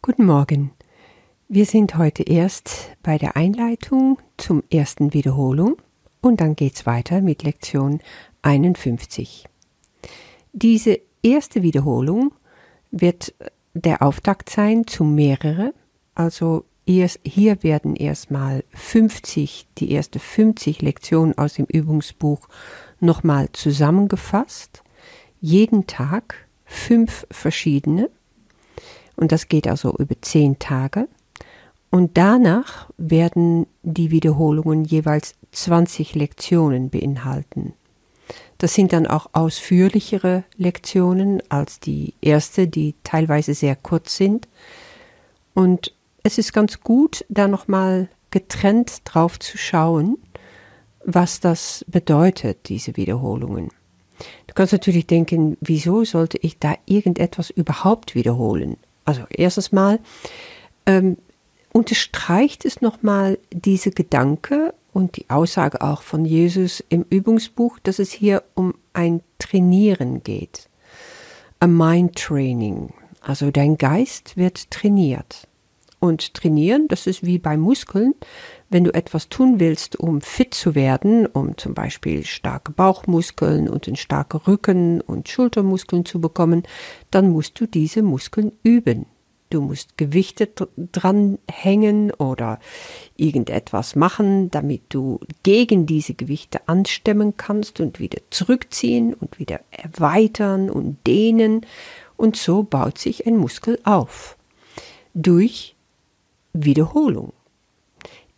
Guten Morgen. Wir sind heute erst bei der Einleitung zum ersten Wiederholung und dann geht's weiter mit Lektion 51. Diese erste Wiederholung wird der Auftakt sein zu mehrere, also hier werden erstmal 50, die erste 50 Lektionen aus dem Übungsbuch nochmal zusammengefasst. Jeden Tag fünf verschiedene. Und das geht also über zehn Tage. Und danach werden die Wiederholungen jeweils 20 Lektionen beinhalten. Das sind dann auch ausführlichere Lektionen als die erste, die teilweise sehr kurz sind. Und es ist ganz gut, da nochmal getrennt drauf zu schauen, was das bedeutet, diese Wiederholungen. Du kannst natürlich denken, wieso sollte ich da irgendetwas überhaupt wiederholen? Also erstes Mal ähm, unterstreicht es nochmal diese Gedanke und die Aussage auch von Jesus im Übungsbuch, dass es hier um ein Trainieren geht. A Mind Training. Also dein Geist wird trainiert. Und trainieren, das ist wie bei Muskeln. Wenn du etwas tun willst, um fit zu werden, um zum Beispiel starke Bauchmuskeln und einen starken Rücken und Schultermuskeln zu bekommen, dann musst du diese Muskeln üben. Du musst Gewichte dran hängen oder irgendetwas machen, damit du gegen diese Gewichte anstemmen kannst und wieder zurückziehen und wieder erweitern und dehnen. Und so baut sich ein Muskel auf. Durch Wiederholung.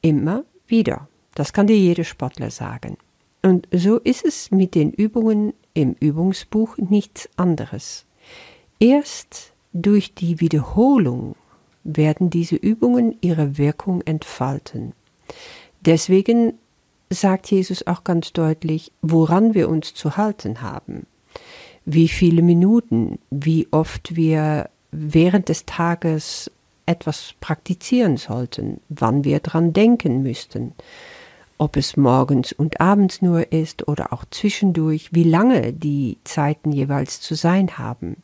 Immer wieder. Das kann dir jeder Sportler sagen. Und so ist es mit den Übungen im Übungsbuch nichts anderes. Erst durch die Wiederholung werden diese Übungen ihre Wirkung entfalten. Deswegen sagt Jesus auch ganz deutlich, woran wir uns zu halten haben, wie viele Minuten, wie oft wir während des Tages etwas praktizieren sollten, wann wir dran denken müssten, ob es morgens und abends nur ist oder auch zwischendurch, wie lange die Zeiten jeweils zu sein haben.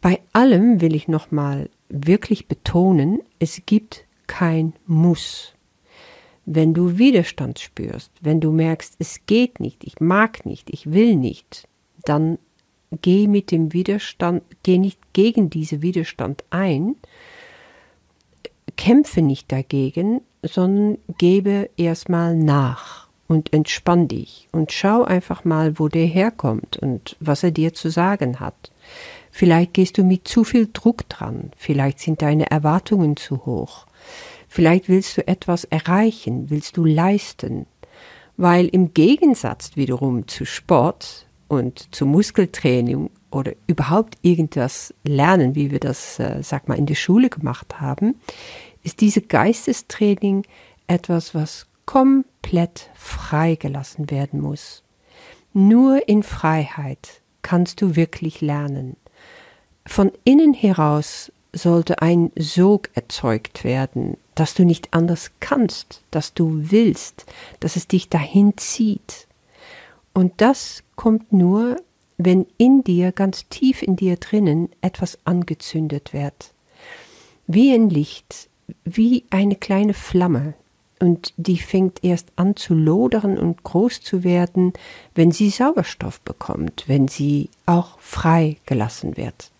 Bei allem will ich nochmal wirklich betonen, es gibt kein Muss. Wenn du Widerstand spürst, wenn du merkst, es geht nicht, ich mag nicht, ich will nicht, dann geh mit dem Widerstand, geh nicht gegen diesen Widerstand ein, kämpfe nicht dagegen, sondern gebe erstmal nach und entspann dich und schau einfach mal, wo der herkommt und was er dir zu sagen hat. Vielleicht gehst du mit zu viel Druck dran, vielleicht sind deine Erwartungen zu hoch, vielleicht willst du etwas erreichen, willst du leisten, weil im Gegensatz wiederum zu Sport und zu Muskeltraining oder überhaupt irgendwas lernen, wie wir das, äh, sag mal, in der Schule gemacht haben, ist diese Geistestraining etwas, was komplett freigelassen werden muss. Nur in Freiheit kannst du wirklich lernen. Von innen heraus sollte ein Sog erzeugt werden, dass du nicht anders kannst, dass du willst, dass es dich dahin zieht. Und das kommt nur, wenn in dir, ganz tief in dir drinnen, etwas angezündet wird. Wie ein Licht, wie eine kleine Flamme. Und die fängt erst an zu lodern und groß zu werden, wenn sie Sauerstoff bekommt, wenn sie auch frei gelassen wird.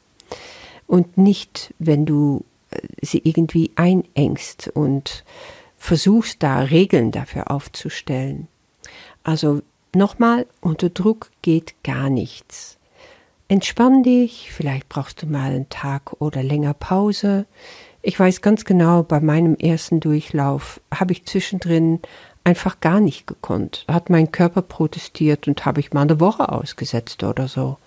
Und nicht, wenn du äh, sie irgendwie einengst und versuchst da Regeln dafür aufzustellen. Also Nochmal, unter Druck geht gar nichts. Entspann dich, vielleicht brauchst du mal einen Tag oder länger Pause. Ich weiß ganz genau, bei meinem ersten Durchlauf habe ich zwischendrin einfach gar nicht gekonnt. Hat mein Körper protestiert und habe ich mal eine Woche ausgesetzt oder so.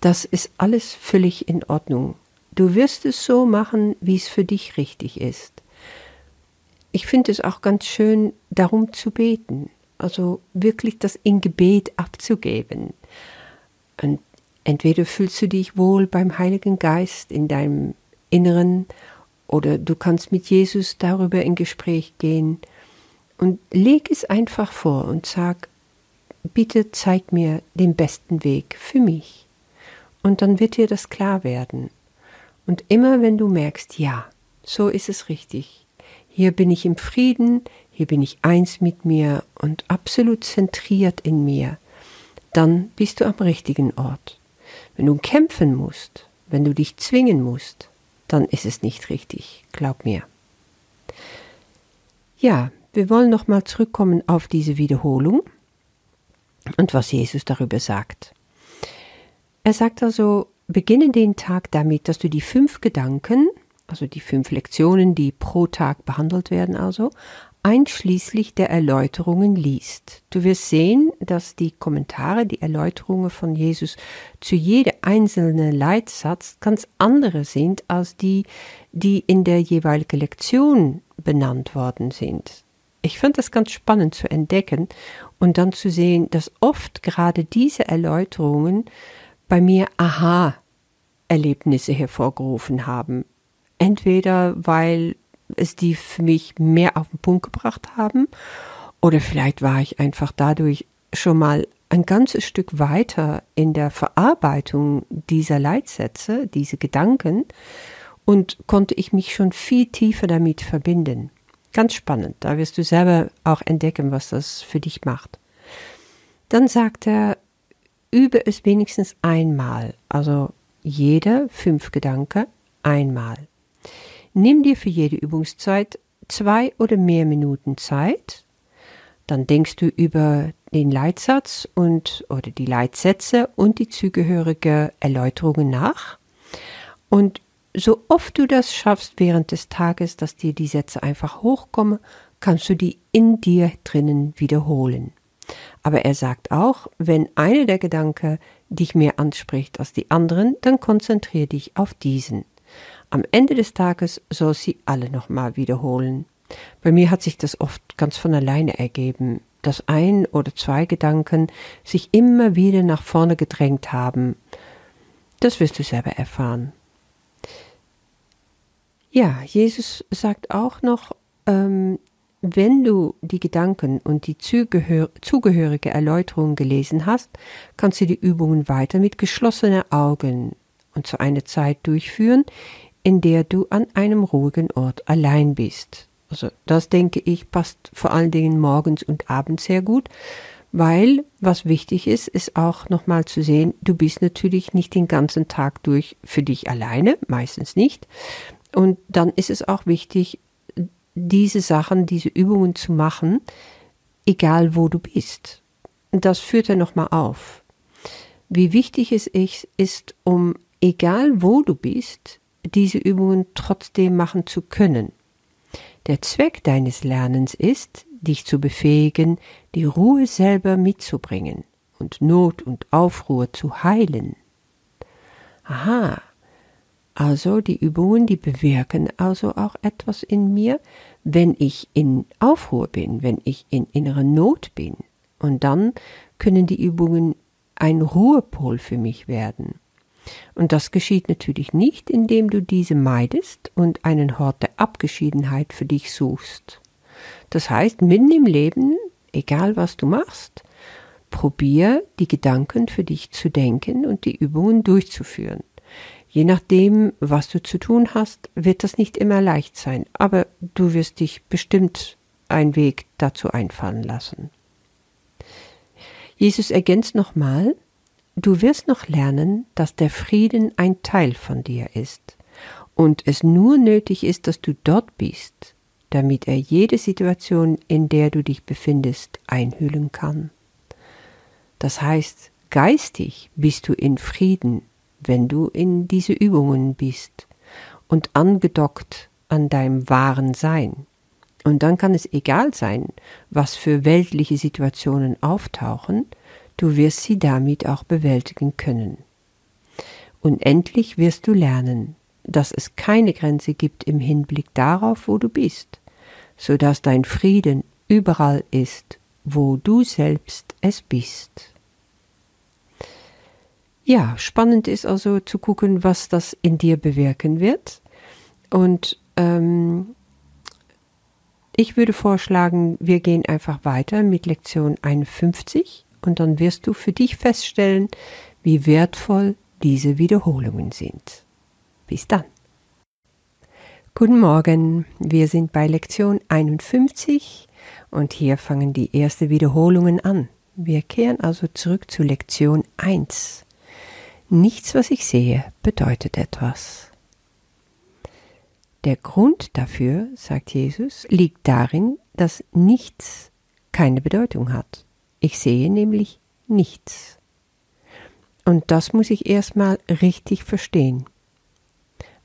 Das ist alles völlig in Ordnung. Du wirst es so machen, wie es für dich richtig ist. Ich finde es auch ganz schön, darum zu beten. Also wirklich das in Gebet abzugeben. Und entweder fühlst du dich wohl beim Heiligen Geist in deinem Inneren oder du kannst mit Jesus darüber in Gespräch gehen und leg es einfach vor und sag, bitte zeig mir den besten Weg für mich. Und dann wird dir das klar werden. Und immer wenn du merkst, ja, so ist es richtig, hier bin ich im Frieden, hier bin ich eins mit mir und absolut zentriert in mir, dann bist du am richtigen Ort. Wenn du kämpfen musst, wenn du dich zwingen musst, dann ist es nicht richtig, glaub mir. Ja, wir wollen nochmal zurückkommen auf diese Wiederholung und was Jesus darüber sagt. Er sagt also, beginne den Tag damit, dass du die fünf Gedanken, also die fünf Lektionen, die pro Tag behandelt werden, also einschließlich der Erläuterungen liest. Du wirst sehen, dass die Kommentare, die Erläuterungen von Jesus zu jeder einzelnen Leitsatz ganz andere sind als die, die in der jeweiligen Lektion benannt worden sind. Ich fand das ganz spannend zu entdecken und dann zu sehen, dass oft gerade diese Erläuterungen bei mir Aha-Erlebnisse hervorgerufen haben. Entweder weil es die für mich mehr auf den Punkt gebracht haben oder vielleicht war ich einfach dadurch schon mal ein ganzes Stück weiter in der Verarbeitung dieser Leitsätze, diese Gedanken und konnte ich mich schon viel tiefer damit verbinden. Ganz spannend, da wirst du selber auch entdecken, was das für dich macht. Dann sagt er, übe es wenigstens einmal, also jeder fünf Gedanken einmal. Nimm dir für jede Übungszeit zwei oder mehr Minuten Zeit, dann denkst du über den Leitsatz und oder die Leitsätze und die zugehörige Erläuterungen nach und so oft du das schaffst während des Tages, dass dir die Sätze einfach hochkommen, kannst du die in dir drinnen wiederholen. Aber er sagt auch, wenn eine der Gedanken dich mehr anspricht als die anderen, dann konzentriere dich auf diesen. Am Ende des Tages soll sie alle nochmal wiederholen. Bei mir hat sich das oft ganz von alleine ergeben, dass ein oder zwei Gedanken sich immer wieder nach vorne gedrängt haben. Das wirst du selber erfahren. Ja, Jesus sagt auch noch, ähm, wenn du die Gedanken und die zugehör zugehörige Erläuterung gelesen hast, kannst du die Übungen weiter mit geschlossenen Augen und zu einer Zeit durchführen, in der du an einem ruhigen Ort allein bist. Also das denke ich passt vor allen Dingen morgens und abends sehr gut, weil was wichtig ist, ist auch nochmal zu sehen, du bist natürlich nicht den ganzen Tag durch für dich alleine, meistens nicht, und dann ist es auch wichtig, diese Sachen, diese Übungen zu machen, egal wo du bist. Das führt er nochmal auf. Wie wichtig es ist, um egal wo du bist, diese Übungen trotzdem machen zu können. Der Zweck deines Lernens ist, dich zu befähigen, die Ruhe selber mitzubringen und Not und Aufruhr zu heilen. Aha, also die Übungen, die bewirken also auch etwas in mir, wenn ich in Aufruhr bin, wenn ich in innerer Not bin. Und dann können die Übungen ein Ruhepol für mich werden. Und das geschieht natürlich nicht, indem du diese meidest und einen Hort der Abgeschiedenheit für dich suchst. Das heißt, mitten im Leben, egal was du machst, probier die Gedanken für dich zu denken und die Übungen durchzuführen. Je nachdem, was du zu tun hast, wird das nicht immer leicht sein, aber du wirst dich bestimmt einen Weg dazu einfallen lassen. Jesus ergänzt nochmal, du wirst noch lernen, dass der Frieden ein Teil von dir ist und es nur nötig ist, dass du dort bist, damit er jede Situation, in der du dich befindest, einhüllen kann. Das heißt, geistig bist du in Frieden wenn du in diese Übungen bist und angedockt an deinem wahren Sein. Und dann kann es egal sein, was für weltliche Situationen auftauchen, du wirst sie damit auch bewältigen können. Und endlich wirst du lernen, dass es keine Grenze gibt im Hinblick darauf, wo du bist, so dass dein Frieden überall ist, wo du selbst es bist. Ja, spannend ist also zu gucken, was das in dir bewirken wird. Und ähm, ich würde vorschlagen, wir gehen einfach weiter mit Lektion 51 und dann wirst du für dich feststellen, wie wertvoll diese Wiederholungen sind. Bis dann. Guten Morgen, wir sind bei Lektion 51 und hier fangen die ersten Wiederholungen an. Wir kehren also zurück zu Lektion 1. Nichts, was ich sehe, bedeutet etwas. Der Grund dafür, sagt Jesus, liegt darin, dass nichts keine Bedeutung hat. Ich sehe nämlich nichts. Und das muss ich erstmal richtig verstehen.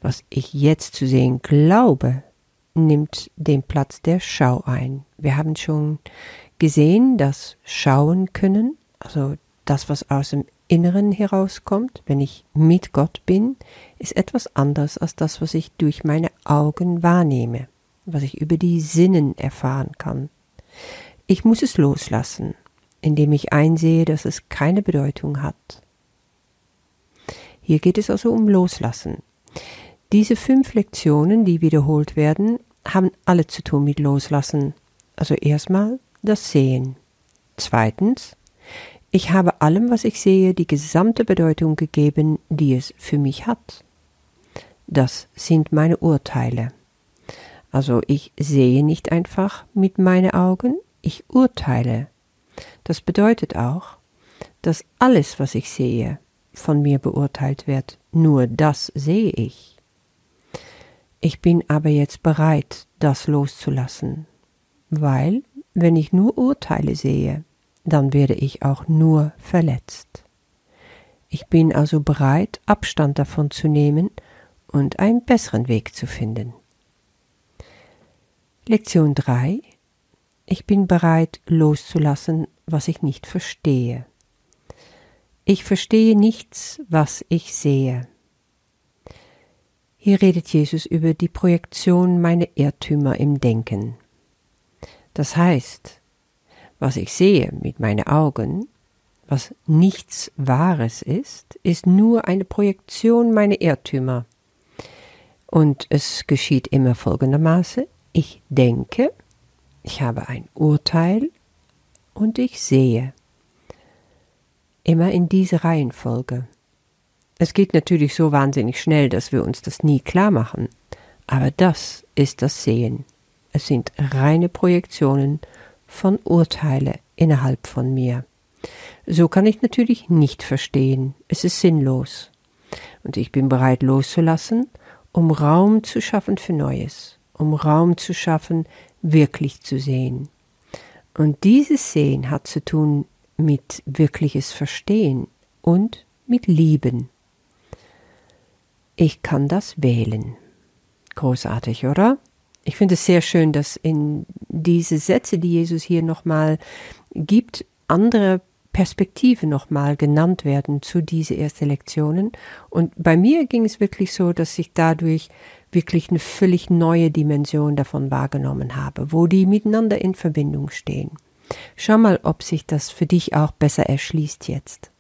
Was ich jetzt zu sehen glaube, nimmt den Platz der Schau ein. Wir haben schon gesehen, dass Schauen können, also das, was aus dem Inneren herauskommt, wenn ich mit Gott bin, ist etwas anderes als das, was ich durch meine Augen wahrnehme, was ich über die Sinnen erfahren kann. Ich muss es loslassen, indem ich einsehe, dass es keine Bedeutung hat. Hier geht es also um Loslassen. Diese fünf Lektionen, die wiederholt werden, haben alle zu tun mit Loslassen. Also erstmal das Sehen. Zweitens, ich habe allem, was ich sehe, die gesamte Bedeutung gegeben, die es für mich hat. Das sind meine Urteile. Also ich sehe nicht einfach mit meinen Augen, ich urteile. Das bedeutet auch, dass alles, was ich sehe, von mir beurteilt wird. Nur das sehe ich. Ich bin aber jetzt bereit, das loszulassen, weil, wenn ich nur Urteile sehe, dann werde ich auch nur verletzt. Ich bin also bereit, Abstand davon zu nehmen und einen besseren Weg zu finden. Lektion 3 Ich bin bereit loszulassen, was ich nicht verstehe. Ich verstehe nichts, was ich sehe. Hier redet Jesus über die Projektion meiner Irrtümer im Denken. Das heißt, was ich sehe mit meinen Augen, was nichts Wahres ist, ist nur eine Projektion meiner Irrtümer. Und es geschieht immer folgendermaßen, ich denke, ich habe ein Urteil und ich sehe. Immer in dieser Reihenfolge. Es geht natürlich so wahnsinnig schnell, dass wir uns das nie klar machen. Aber das ist das Sehen. Es sind reine Projektionen von Urteile innerhalb von mir. So kann ich natürlich nicht verstehen. Es ist sinnlos. Und ich bin bereit loszulassen, um Raum zu schaffen für Neues, um Raum zu schaffen, wirklich zu sehen. Und dieses Sehen hat zu tun mit wirkliches Verstehen und mit Lieben. Ich kann das wählen. Großartig, oder? Ich finde es sehr schön, dass in diese Sätze, die Jesus hier nochmal gibt, andere Perspektiven nochmal genannt werden zu diese ersten Lektionen. Und bei mir ging es wirklich so, dass ich dadurch wirklich eine völlig neue Dimension davon wahrgenommen habe, wo die miteinander in Verbindung stehen. Schau mal, ob sich das für dich auch besser erschließt jetzt.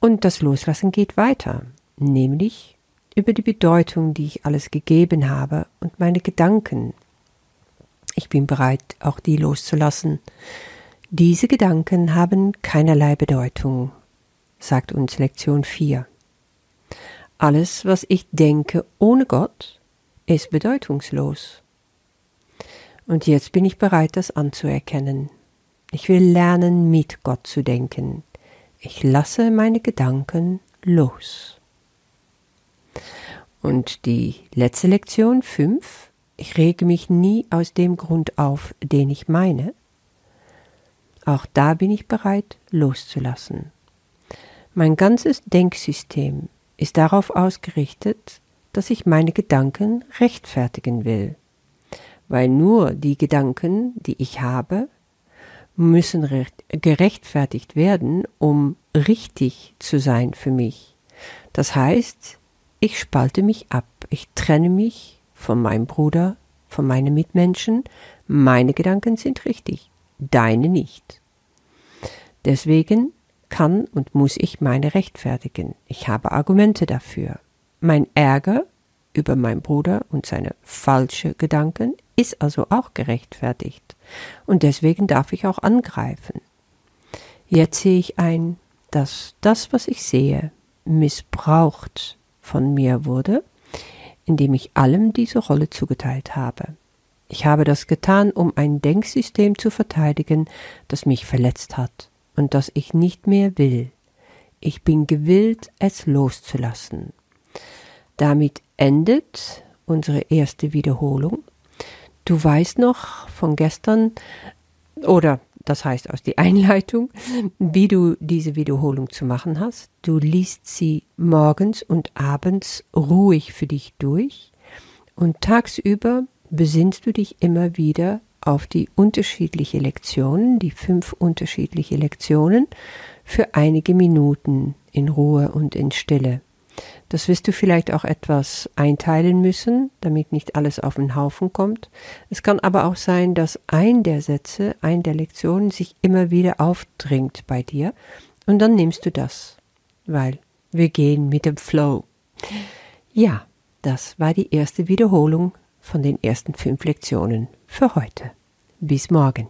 Und das Loslassen geht weiter nämlich über die Bedeutung, die ich alles gegeben habe und meine Gedanken. Ich bin bereit, auch die loszulassen. Diese Gedanken haben keinerlei Bedeutung, sagt uns Lektion 4. Alles, was ich denke ohne Gott, ist bedeutungslos. Und jetzt bin ich bereit, das anzuerkennen. Ich will lernen, mit Gott zu denken. Ich lasse meine Gedanken los. Und die letzte Lektion 5. Ich rege mich nie aus dem Grund auf, den ich meine. Auch da bin ich bereit loszulassen. Mein ganzes Denksystem ist darauf ausgerichtet, dass ich meine Gedanken rechtfertigen will, weil nur die Gedanken, die ich habe, müssen gerechtfertigt werden, um richtig zu sein für mich. Das heißt, ich spalte mich ab, ich trenne mich von meinem Bruder, von meinen Mitmenschen, meine Gedanken sind richtig, deine nicht. Deswegen kann und muss ich meine rechtfertigen. Ich habe Argumente dafür. Mein Ärger über meinen Bruder und seine falsche Gedanken ist also auch gerechtfertigt. Und deswegen darf ich auch angreifen. Jetzt sehe ich ein, dass das, was ich sehe, missbraucht von mir wurde, indem ich allem diese Rolle zugeteilt habe. Ich habe das getan, um ein Denksystem zu verteidigen, das mich verletzt hat und das ich nicht mehr will. Ich bin gewillt, es loszulassen. Damit endet unsere erste Wiederholung. Du weißt noch von gestern, oder das heißt aus der Einleitung, wie du diese Wiederholung zu machen hast. Du liest sie morgens und abends ruhig für dich durch und tagsüber besinnst du dich immer wieder auf die unterschiedlichen Lektionen, die fünf unterschiedliche Lektionen, für einige Minuten in Ruhe und in Stille. Das wirst du vielleicht auch etwas einteilen müssen, damit nicht alles auf den Haufen kommt. Es kann aber auch sein, dass ein der Sätze, ein der Lektionen sich immer wieder aufdringt bei dir und dann nimmst du das, weil wir gehen mit dem Flow. Ja, das war die erste Wiederholung von den ersten fünf Lektionen für heute. Bis morgen.